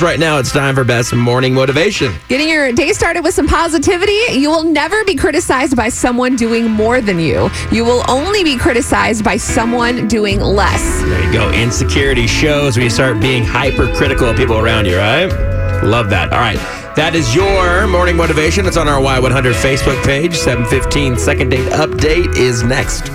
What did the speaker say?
Right now, it's time for best morning motivation. Getting your day started with some positivity. You will never be criticized by someone doing more than you. You will only be criticized by someone doing less. There you go. Insecurity shows when you start being hypercritical of people around you, right? Love that. All right. That is your morning motivation. It's on our Y100 Facebook page. 715 second date update is next.